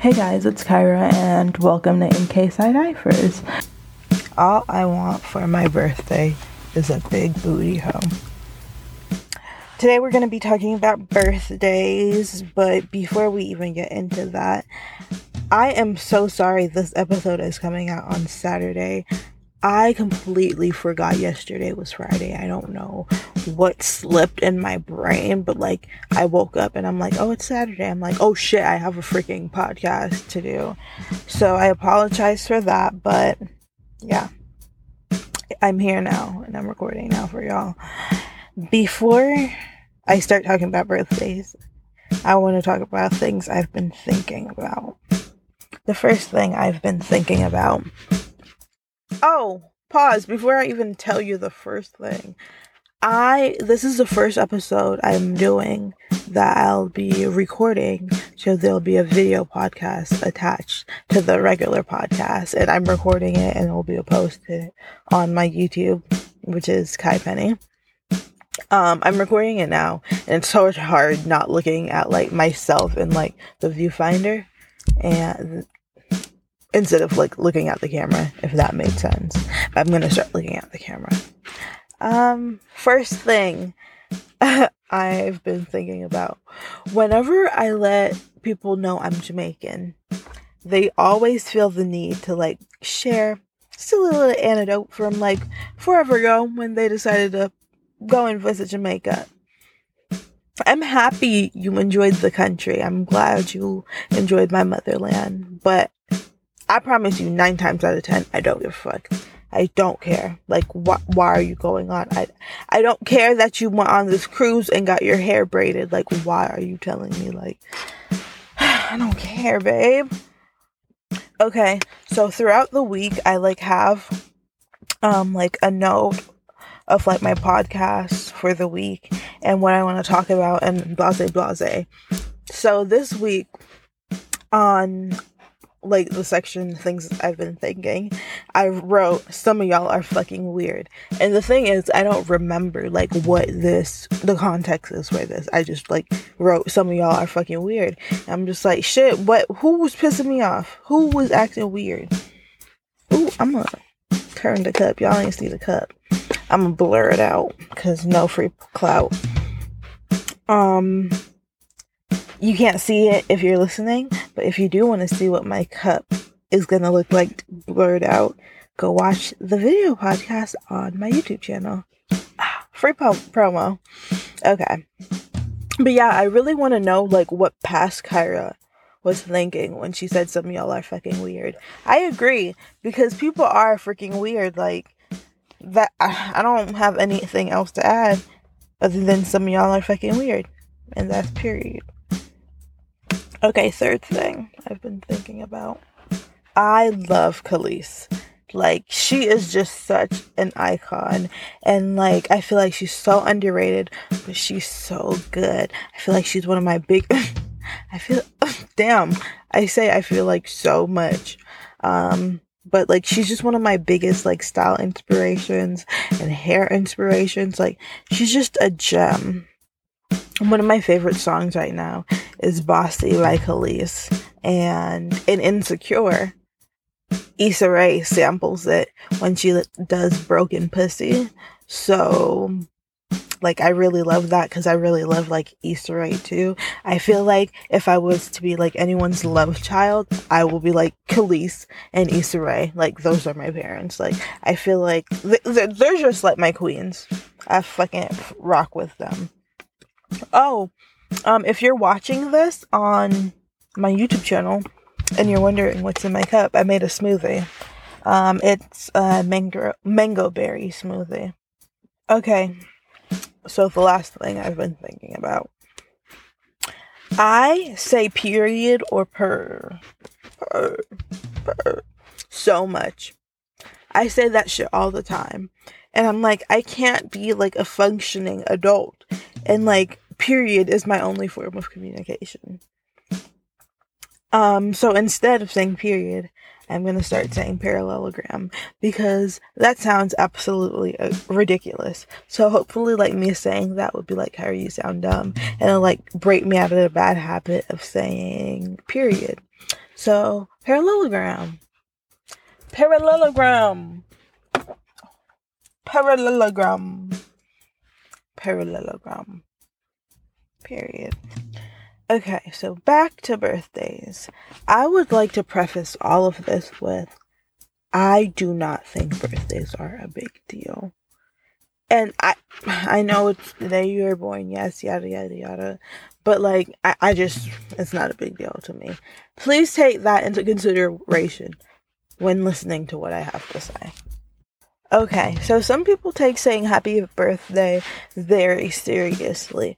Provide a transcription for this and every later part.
Hey guys, it's Kyra, and welcome to In Case I Die First. All I want for my birthday is a big booty home. Today we're going to be talking about birthdays, but before we even get into that, I am so sorry this episode is coming out on Saturday. I completely forgot yesterday was Friday. I don't know what slipped in my brain, but like I woke up and I'm like, oh, it's Saturday. I'm like, oh shit, I have a freaking podcast to do. So I apologize for that, but yeah, I'm here now and I'm recording now for y'all. Before I start talking about birthdays, I want to talk about things I've been thinking about. The first thing I've been thinking about Oh, pause before I even tell you the first thing. I this is the first episode I'm doing that I'll be recording, so there'll be a video podcast attached to the regular podcast, and I'm recording it and it'll be posted on my YouTube, which is Kai Penny. Um, I'm recording it now, and it's so hard not looking at like myself in like the viewfinder, and instead of like looking at the camera, if that made sense. I'm gonna start looking at the camera. Um, first thing I've been thinking about whenever I let people know I'm Jamaican, they always feel the need to like share just a little anecdote from like forever ago when they decided to go and visit Jamaica. I'm happy you enjoyed the country. I'm glad you enjoyed my motherland. But I promise you, nine times out of ten, I don't give a fuck. I don't care. Like, wh- why are you going on? I, I don't care that you went on this cruise and got your hair braided. Like, why are you telling me? Like, I don't care, babe. Okay, so throughout the week, I like have, um, like a note of like my podcast for the week and what I want to talk about and blase blase. So this week on like the section things I've been thinking, I wrote some of y'all are fucking weird. And the thing is, I don't remember like what this the context is for this. I just like wrote some of y'all are fucking weird. And I'm just like shit. What? Who was pissing me off? Who was acting weird? Ooh, I'm gonna turn the cup. Y'all ain't see the cup. I'm gonna blur it out because no free clout. Um, you can't see it if you're listening, but if you do want to see what my cup is going to look like blurred out, go watch the video podcast on my YouTube channel. free po- promo. Okay. But yeah, I really want to know like what past Kyra was thinking when she said some of y'all are fucking weird. I agree because people are freaking weird. Like that, I don't have anything else to add other than some of y'all are fucking weird, and that's period. Okay, third thing I've been thinking about. I love Kelis. Like, she is just such an icon. And, like, I feel like she's so underrated, but she's so good. I feel like she's one of my big. I feel. Damn. I say I feel like so much. Um, but like she's just one of my biggest like style inspirations and hair inspirations like she's just a gem one of my favorite songs right now is Bossy like Kelis. And in Insecure, Issa Rae samples it when she does Broken Pussy. So, like, I really love that because I really love, like, Issa Rae too. I feel like if I was to be, like, anyone's love child, I will be, like, Kelis and Issa Rae. Like, those are my parents. Like, I feel like th- they're just, like, my queens. I fucking rock with them. Oh, um, if you're watching this on my YouTube channel and you're wondering what's in my cup, I made a smoothie. Um, it's a mango mango berry smoothie. Okay, so the last thing I've been thinking about. I say period or per, per, per so much. I say that shit all the time. And I'm like, I can't be like a functioning adult and like period is my only form of communication. Um, so instead of saying period, I'm gonna start saying parallelogram because that sounds absolutely uh, ridiculous. So hopefully, like me saying that would be like how you sound dumb, and it'll like break me out of the bad habit of saying period. So, parallelogram. Parallelogram. Parallelogram. Parallelogram. Period. Okay, so back to birthdays. I would like to preface all of this with I do not think birthdays are a big deal. And I I know it's the day you were born, yes, yada yada yada. But like I, I just it's not a big deal to me. Please take that into consideration when listening to what I have to say. Okay, so some people take saying happy birthday very seriously.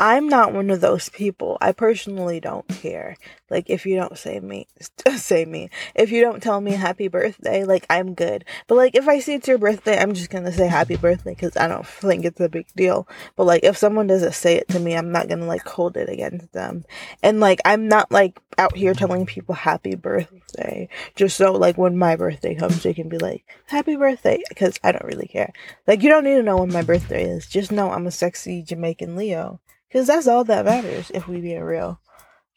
I'm not one of those people. I personally don't care. Like if you don't say me, say me. If you don't tell me happy birthday, like I'm good. But like if I see it's your birthday, I'm just gonna say happy birthday because I don't think it's a big deal. But like if someone doesn't say it to me, I'm not gonna like hold it against them. And like I'm not like out here telling people happy birthday just so like when my birthday comes, they can be like happy birthday because I don't really care. Like you don't need to know when my birthday is. Just know I'm a sexy Jamaican Leo. Because that's all that matters if we being real.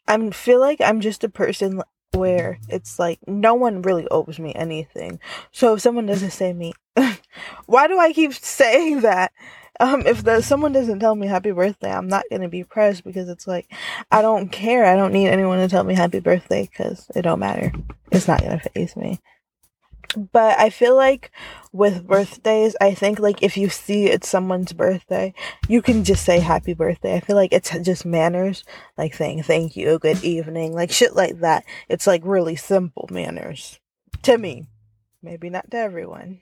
I feel like I'm just a person where it's like no one really owes me anything. So if someone doesn't say me, why do I keep saying that? Um, if the someone doesn't tell me happy birthday, I'm not gonna be pressed because it's like I don't care. I don't need anyone to tell me happy birthday because it don't matter. It's not gonna faze me but I feel like with birthdays, I think like if you see it's someone's birthday, you can just say happy birthday. I feel like it's just manners, like saying thank you, good evening, like shit like that. It's like really simple manners to me. Maybe not to everyone.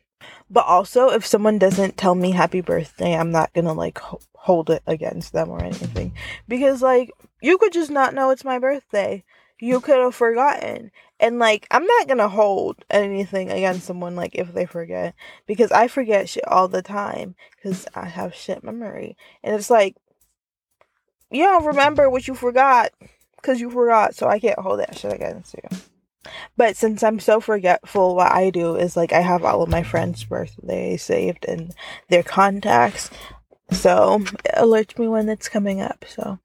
But also, if someone doesn't tell me happy birthday, I'm not gonna like ho- hold it against them or anything. Because, like, you could just not know it's my birthday you could have forgotten. And like, I'm not gonna hold anything against someone like if they forget because I forget shit all the time because I have shit memory. And it's like, you don't remember what you forgot because you forgot, so I can't hold that shit against you. But since I'm so forgetful, what I do is like I have all of my friends' birthdays saved in their contacts. So it alerts me when it's coming up. So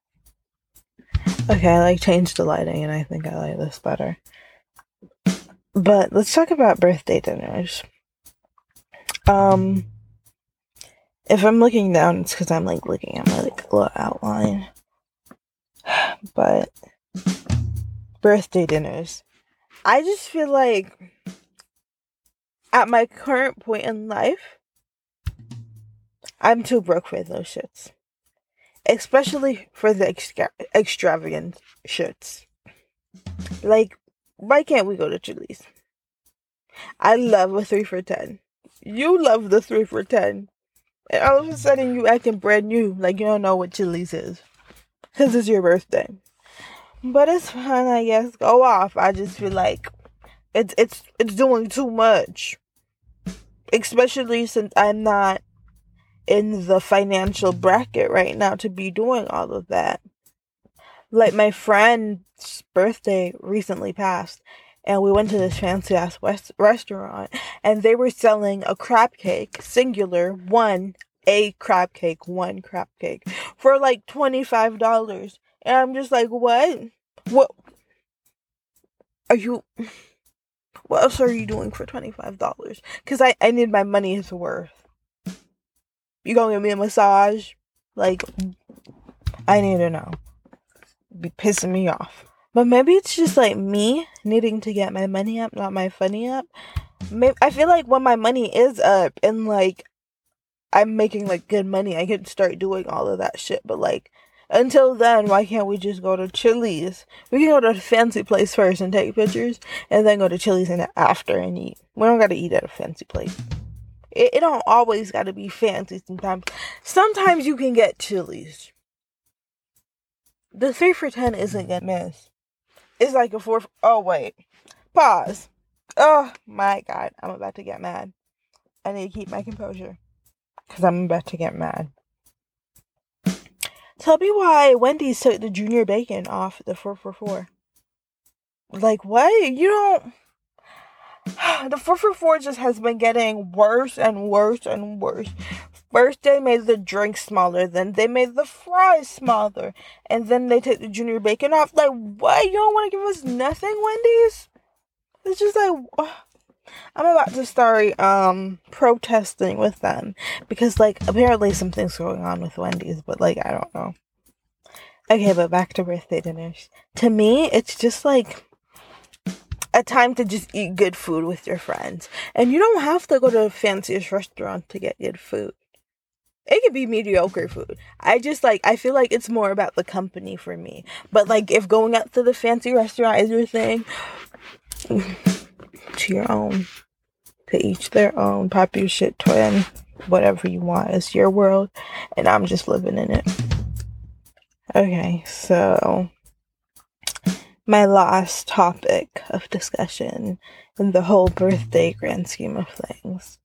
Okay, I like changed the lighting and I think I like this better. But let's talk about birthday dinners. Um if I'm looking down it's cuz I'm like looking at my like little outline. But birthday dinners. I just feel like at my current point in life I'm too broke for those shits especially for the extra- extravagant shirts. Like, why can't we go to Chili's? I love a three for ten. You love the three for ten. And all of a sudden you acting brand new, like you don't know what Chili's is. Cause it's your birthday. But it's fine, I guess. Go off. I just feel like it's it's it's doing too much. Especially since I'm not in the financial bracket right now to be doing all of that. Like my friend's birthday recently passed and we went to this fancy ass west restaurant and they were selling a crab cake, singular, one, a crab cake, one crab cake for like $25. And I'm just like, what? What? Are you. What else are you doing for $25? Because I, I need my money money's worth. You gonna give me a massage? Like, I need to know. Be pissing me off. But maybe it's just like me needing to get my money up, not my funny up. Maybe, I feel like when my money is up and like I'm making like good money, I can start doing all of that shit. But like until then, why can't we just go to Chili's? We can go to a fancy place first and take pictures, and then go to Chili's in and after and eat. We don't gotta eat at a fancy place. It, it don't always got to be fancy sometimes. Sometimes you can get Chili's. The 3 for 10 isn't gonna miss. It's like a 4 for, Oh, wait. Pause. Oh, my God. I'm about to get mad. I need to keep my composure. Because I'm about to get mad. Tell me why Wendy's took the junior bacon off the 4 for 4. Like, what? You don't. the 4 for 4 just has been getting worse and worse and worse birthday made the drink smaller, then they made the fries smaller, and then they take the junior bacon off. Like, what? You don't want to give us nothing, Wendy's? It's just like, I'm about to start um protesting with them because like apparently something's going on with Wendy's, but like I don't know. Okay, but back to birthday dinners. To me, it's just like a time to just eat good food with your friends. And you don't have to go to the fanciest restaurant to get good food. It could be mediocre food. I just like I feel like it's more about the company for me. But like if going out to the fancy restaurant is your thing, to your own. To each their own. Pop your shit twin. Whatever you want. It's your world. And I'm just living in it. Okay, so my last topic of discussion in the whole birthday grand scheme of things.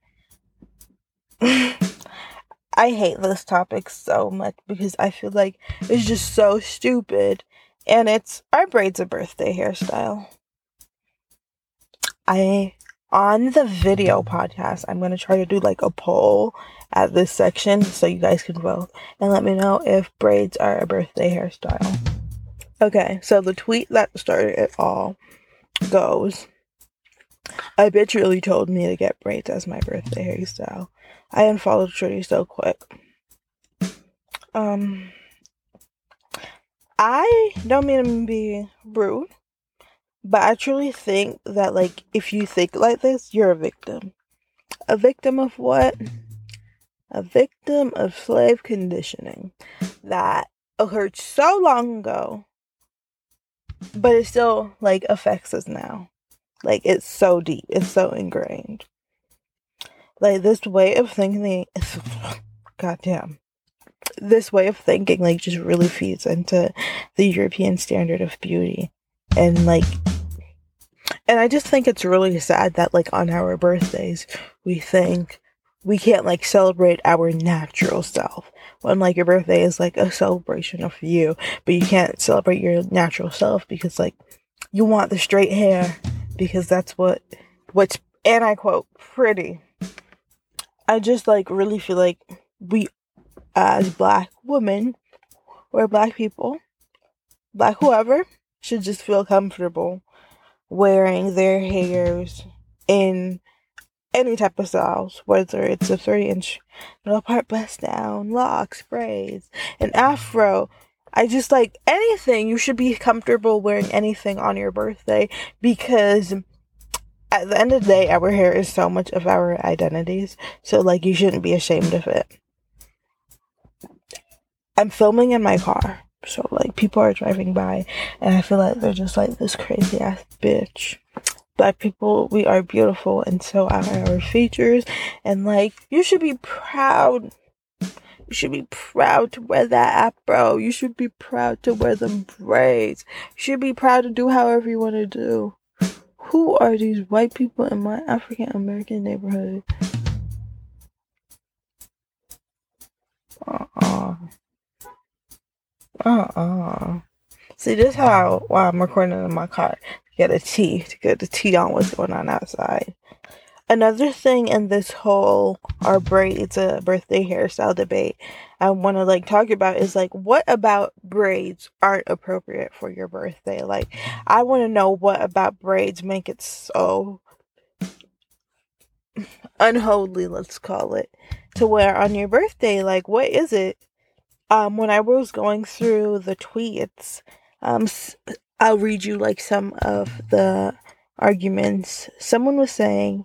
I hate this topic so much because I feel like it's just so stupid. And it's our braids a birthday hairstyle. I on the video podcast, I'm gonna try to do like a poll at this section so you guys can vote and let me know if braids are a birthday hairstyle. Okay, so the tweet that started it all goes I bitch really told me to get braids as my birthday hairstyle. I unfollowed Shorty so quick. Um I don't mean to be rude, but I truly think that like if you think like this, you're a victim. A victim of what? A victim of slave conditioning that occurred so long ago, but it still like affects us now. Like it's so deep, it's so ingrained. Like this way of thinking, goddamn, this way of thinking like just really feeds into the European standard of beauty, and like and I just think it's really sad that like on our birthdays we think we can't like celebrate our natural self when like your birthday is like a celebration of you, but you can't celebrate your natural self because like you want the straight hair because that's what what's and I quote pretty. I just like really feel like we as black women or black people, black whoever, should just feel comfortable wearing their hairs in any type of styles, whether it's a 30 inch middle part bust down, locks, braids, an afro. I just like anything. You should be comfortable wearing anything on your birthday because at the end of the day, our hair is so much of our identities. So, like, you shouldn't be ashamed of it. I'm filming in my car. So like people are driving by and I feel like they're just like this crazy ass bitch. Black people, we are beautiful and so are our features and like you should be proud. You should be proud to wear that afro. You should be proud to wear them braids. You should be proud to do however you want to do. Who are these white people in my African American neighborhood? Uh-uh. Uh-uh. See, this how why I'm recording in my car. Get a tea, to get the tea on what's going on outside. Another thing in this whole our braids a birthday hairstyle debate I want to like talk about is like what about braids aren't appropriate for your birthday? Like I want to know what about braids make it so unholy, let's call it, to wear on your birthday. Like what is it? um, when I was going through the tweets, um, I'll read you like some of the arguments. Someone was saying,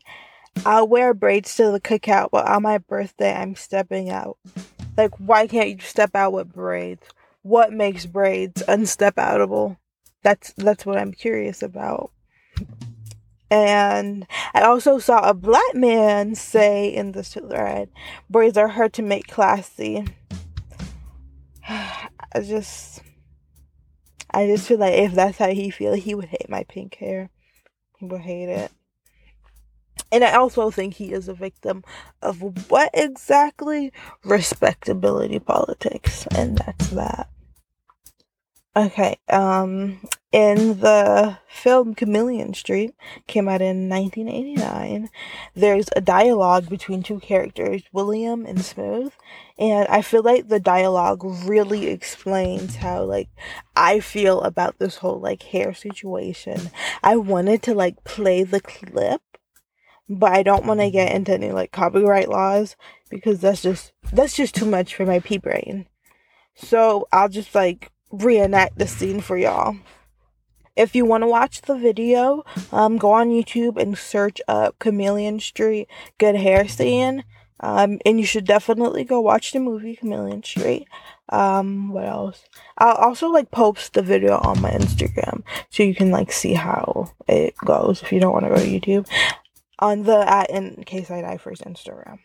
I'll wear braids to the cookout, but on my birthday, I'm stepping out. Like, why can't you step out with braids? What makes braids unstep outable? That's that's what I'm curious about. And I also saw a black man say in this thread, braids are hard to make classy. I just I just feel like if that's how he feels, he would hate my pink hair. He would hate it. And I also think he is a victim of what exactly? Respectability politics. And that's that. Okay, um, in the film Chameleon Street, came out in 1989, there's a dialogue between two characters, William and Smooth, and I feel like the dialogue really explains how, like, I feel about this whole, like, hair situation. I wanted to, like, play the clip, but I don't want to get into any, like, copyright laws, because that's just, that's just too much for my pea brain. So I'll just, like, reenact the scene for y'all. If you want to watch the video, um, go on YouTube and search up Chameleon Street good hair scene. Um, and you should definitely go watch the movie Chameleon Street. Um, what else? I'll also like post the video on my Instagram so you can like see how it goes if you don't want to go to YouTube. On the at in case I die first Instagram.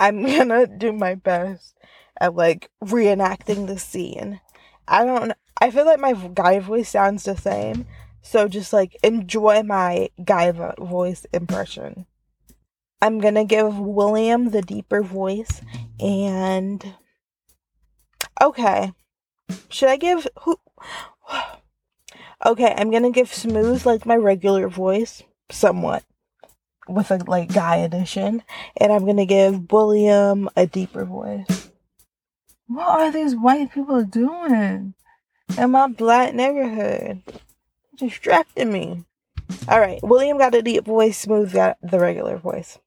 I'm gonna do my best at like reenacting the scene. I don't I feel like my guy voice sounds the same. So just like enjoy my guy voice impression. I'm gonna give William the deeper voice and okay. Should I give who Okay, I'm gonna give Smooth like my regular voice, somewhat. With a like guy edition. And I'm gonna give William a deeper voice. What are these white people doing? in my black neighborhood. Distracting me. All right, William got a deep voice, Smooth got the regular voice.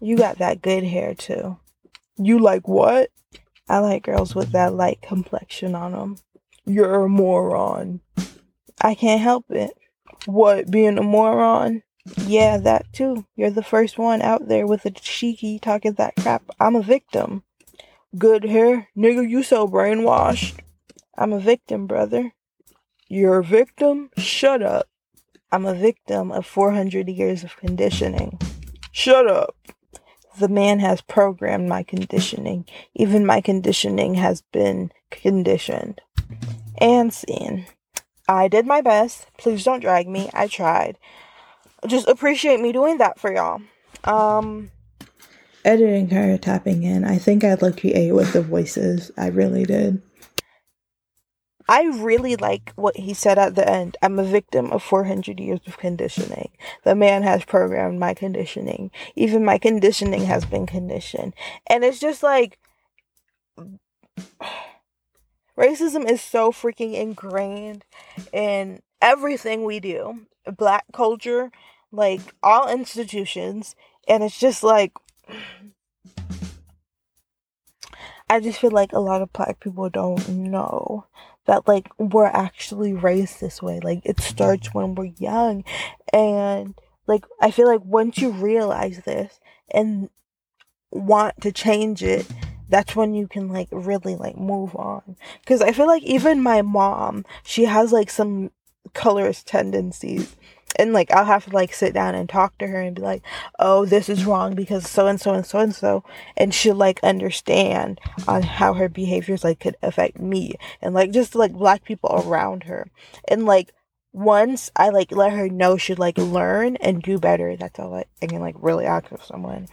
You got that good hair too. You like what? I like girls with that light complexion on them. You're a moron. I can't help it. What, being a moron? Yeah, that too. You're the first one out there with a cheeky talking that crap. I'm a victim. Good hair? Nigga, you so brainwashed. I'm a victim, brother. You're a victim? Shut up. I'm a victim of 400 years of conditioning. Shut up. The man has programmed my conditioning. Even my conditioning has been conditioned. And scene. I did my best. Please don't drag me. I tried. Just appreciate me doing that for y'all. Um editing her tapping in. I think I lucky A with the voices. I really did. I really like what he said at the end. I'm a victim of 400 years of conditioning. The man has programmed my conditioning. Even my conditioning has been conditioned. And it's just like racism is so freaking ingrained in everything we do. Black culture, like all institutions, and it's just like I just feel like a lot of black people don't know that like we're actually raised this way. Like it starts when we're young. And like I feel like once you realize this and want to change it, that's when you can like really like move on. Cuz I feel like even my mom, she has like some colorist tendencies and like I'll have to like sit down and talk to her and be like, "Oh, this is wrong because so and so and so and so," and she'll like understand on how her behaviors like could affect me and like just like black people around her, and like once I like let her know she'd like learn and do better. That's all I, I can like really ask of someone.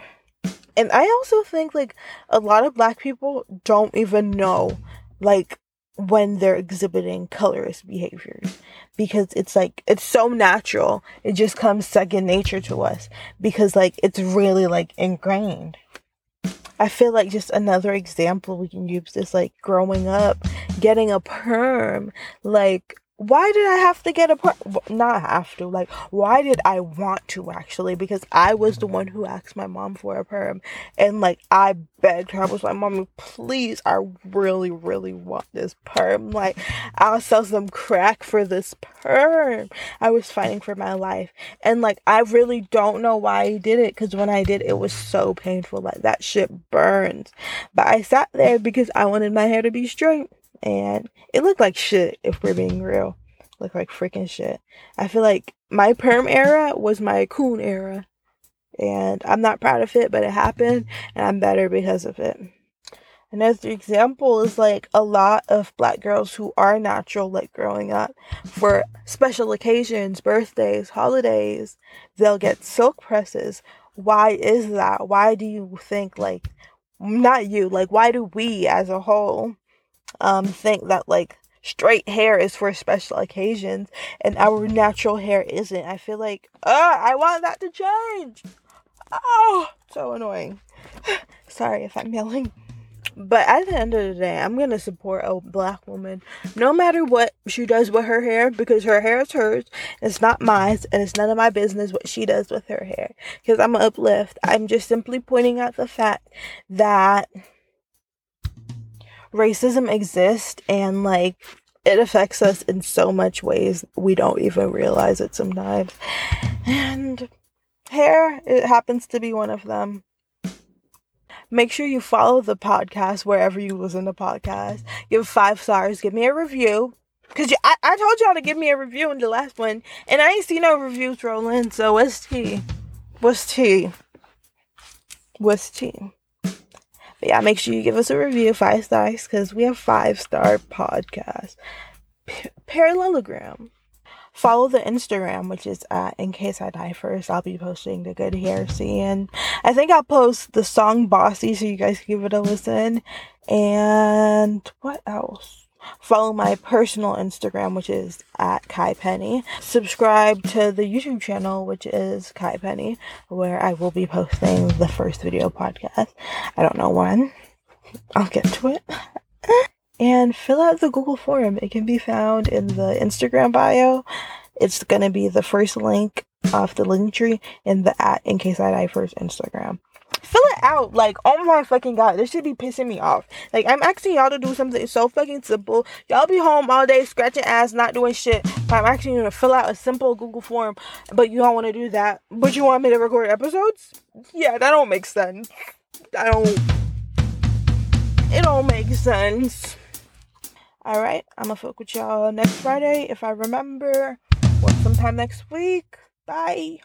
And I also think like a lot of black people don't even know like when they're exhibiting colorist behaviors because it's like it's so natural. It just comes second nature to us because like it's really like ingrained. I feel like just another example we can use is like growing up getting a perm like why did I have to get a perm? Not have to. Like, why did I want to actually? Because I was the one who asked my mom for a perm, and like I begged her. I was like, "Mommy, please, I really, really want this perm. Like, I'll sell some crack for this perm." I was fighting for my life, and like I really don't know why I did it. Because when I did, it was so painful. Like that shit burns. But I sat there because I wanted my hair to be straight and it looked like shit if we're being real. Looked like freaking shit. I feel like my perm era was my coon era. And I'm not proud of it, but it happened and I'm better because of it. Another example is like a lot of black girls who are natural, like growing up, for special occasions, birthdays, holidays, they'll get silk presses. Why is that? Why do you think, like, not you, like, why do we as a whole um think that like straight hair is for special occasions and our natural hair isn't. I feel like, uh, I want that to change. Oh, so annoying. Sorry if I'm yelling. But at the end of the day, I'm gonna support a black woman no matter what she does with her hair because her hair is hers. It's not mine, and it's none of my business what she does with her hair. Because I'm gonna uplift. I'm just simply pointing out the fact that racism exists and like it affects us in so much ways we don't even realize it sometimes. And hair, it happens to be one of them. Make sure you follow the podcast wherever you listen to podcasts. Give five stars. Give me a review. Cause I, I told y'all to give me a review in the last one, and I ain't see no reviews rolling. So what's tea? What's tea? What's tea? But yeah, make sure you give us a review, five stars, because we have five star podcast. P- parallelogram. Follow the Instagram, which is at In Case I Die First. I'll be posting the good hair scene. I think I'll post the song Bossy so you guys can give it a listen. And what else? Follow my personal Instagram, which is at Kai Penny. Subscribe to the YouTube channel, which is Kai Penny, where I will be posting the first video podcast. I don't know when. I'll get to it. and fill out the Google form. It can be found in the Instagram bio. It's gonna be the first link off the link tree in the at in case I die first Instagram out. Like, oh my fucking god, this should be pissing me off. Like, I'm asking y'all to do something so fucking simple. Y'all be home all day scratching ass, not doing shit. I'm you to fill out a simple Google form, but you don't want to do that. But you want me to record episodes? Yeah, that don't make sense. I don't. It don't make sense. Alright, I'm gonna fuck with y'all next Friday if I remember, or sometime next week. Bye.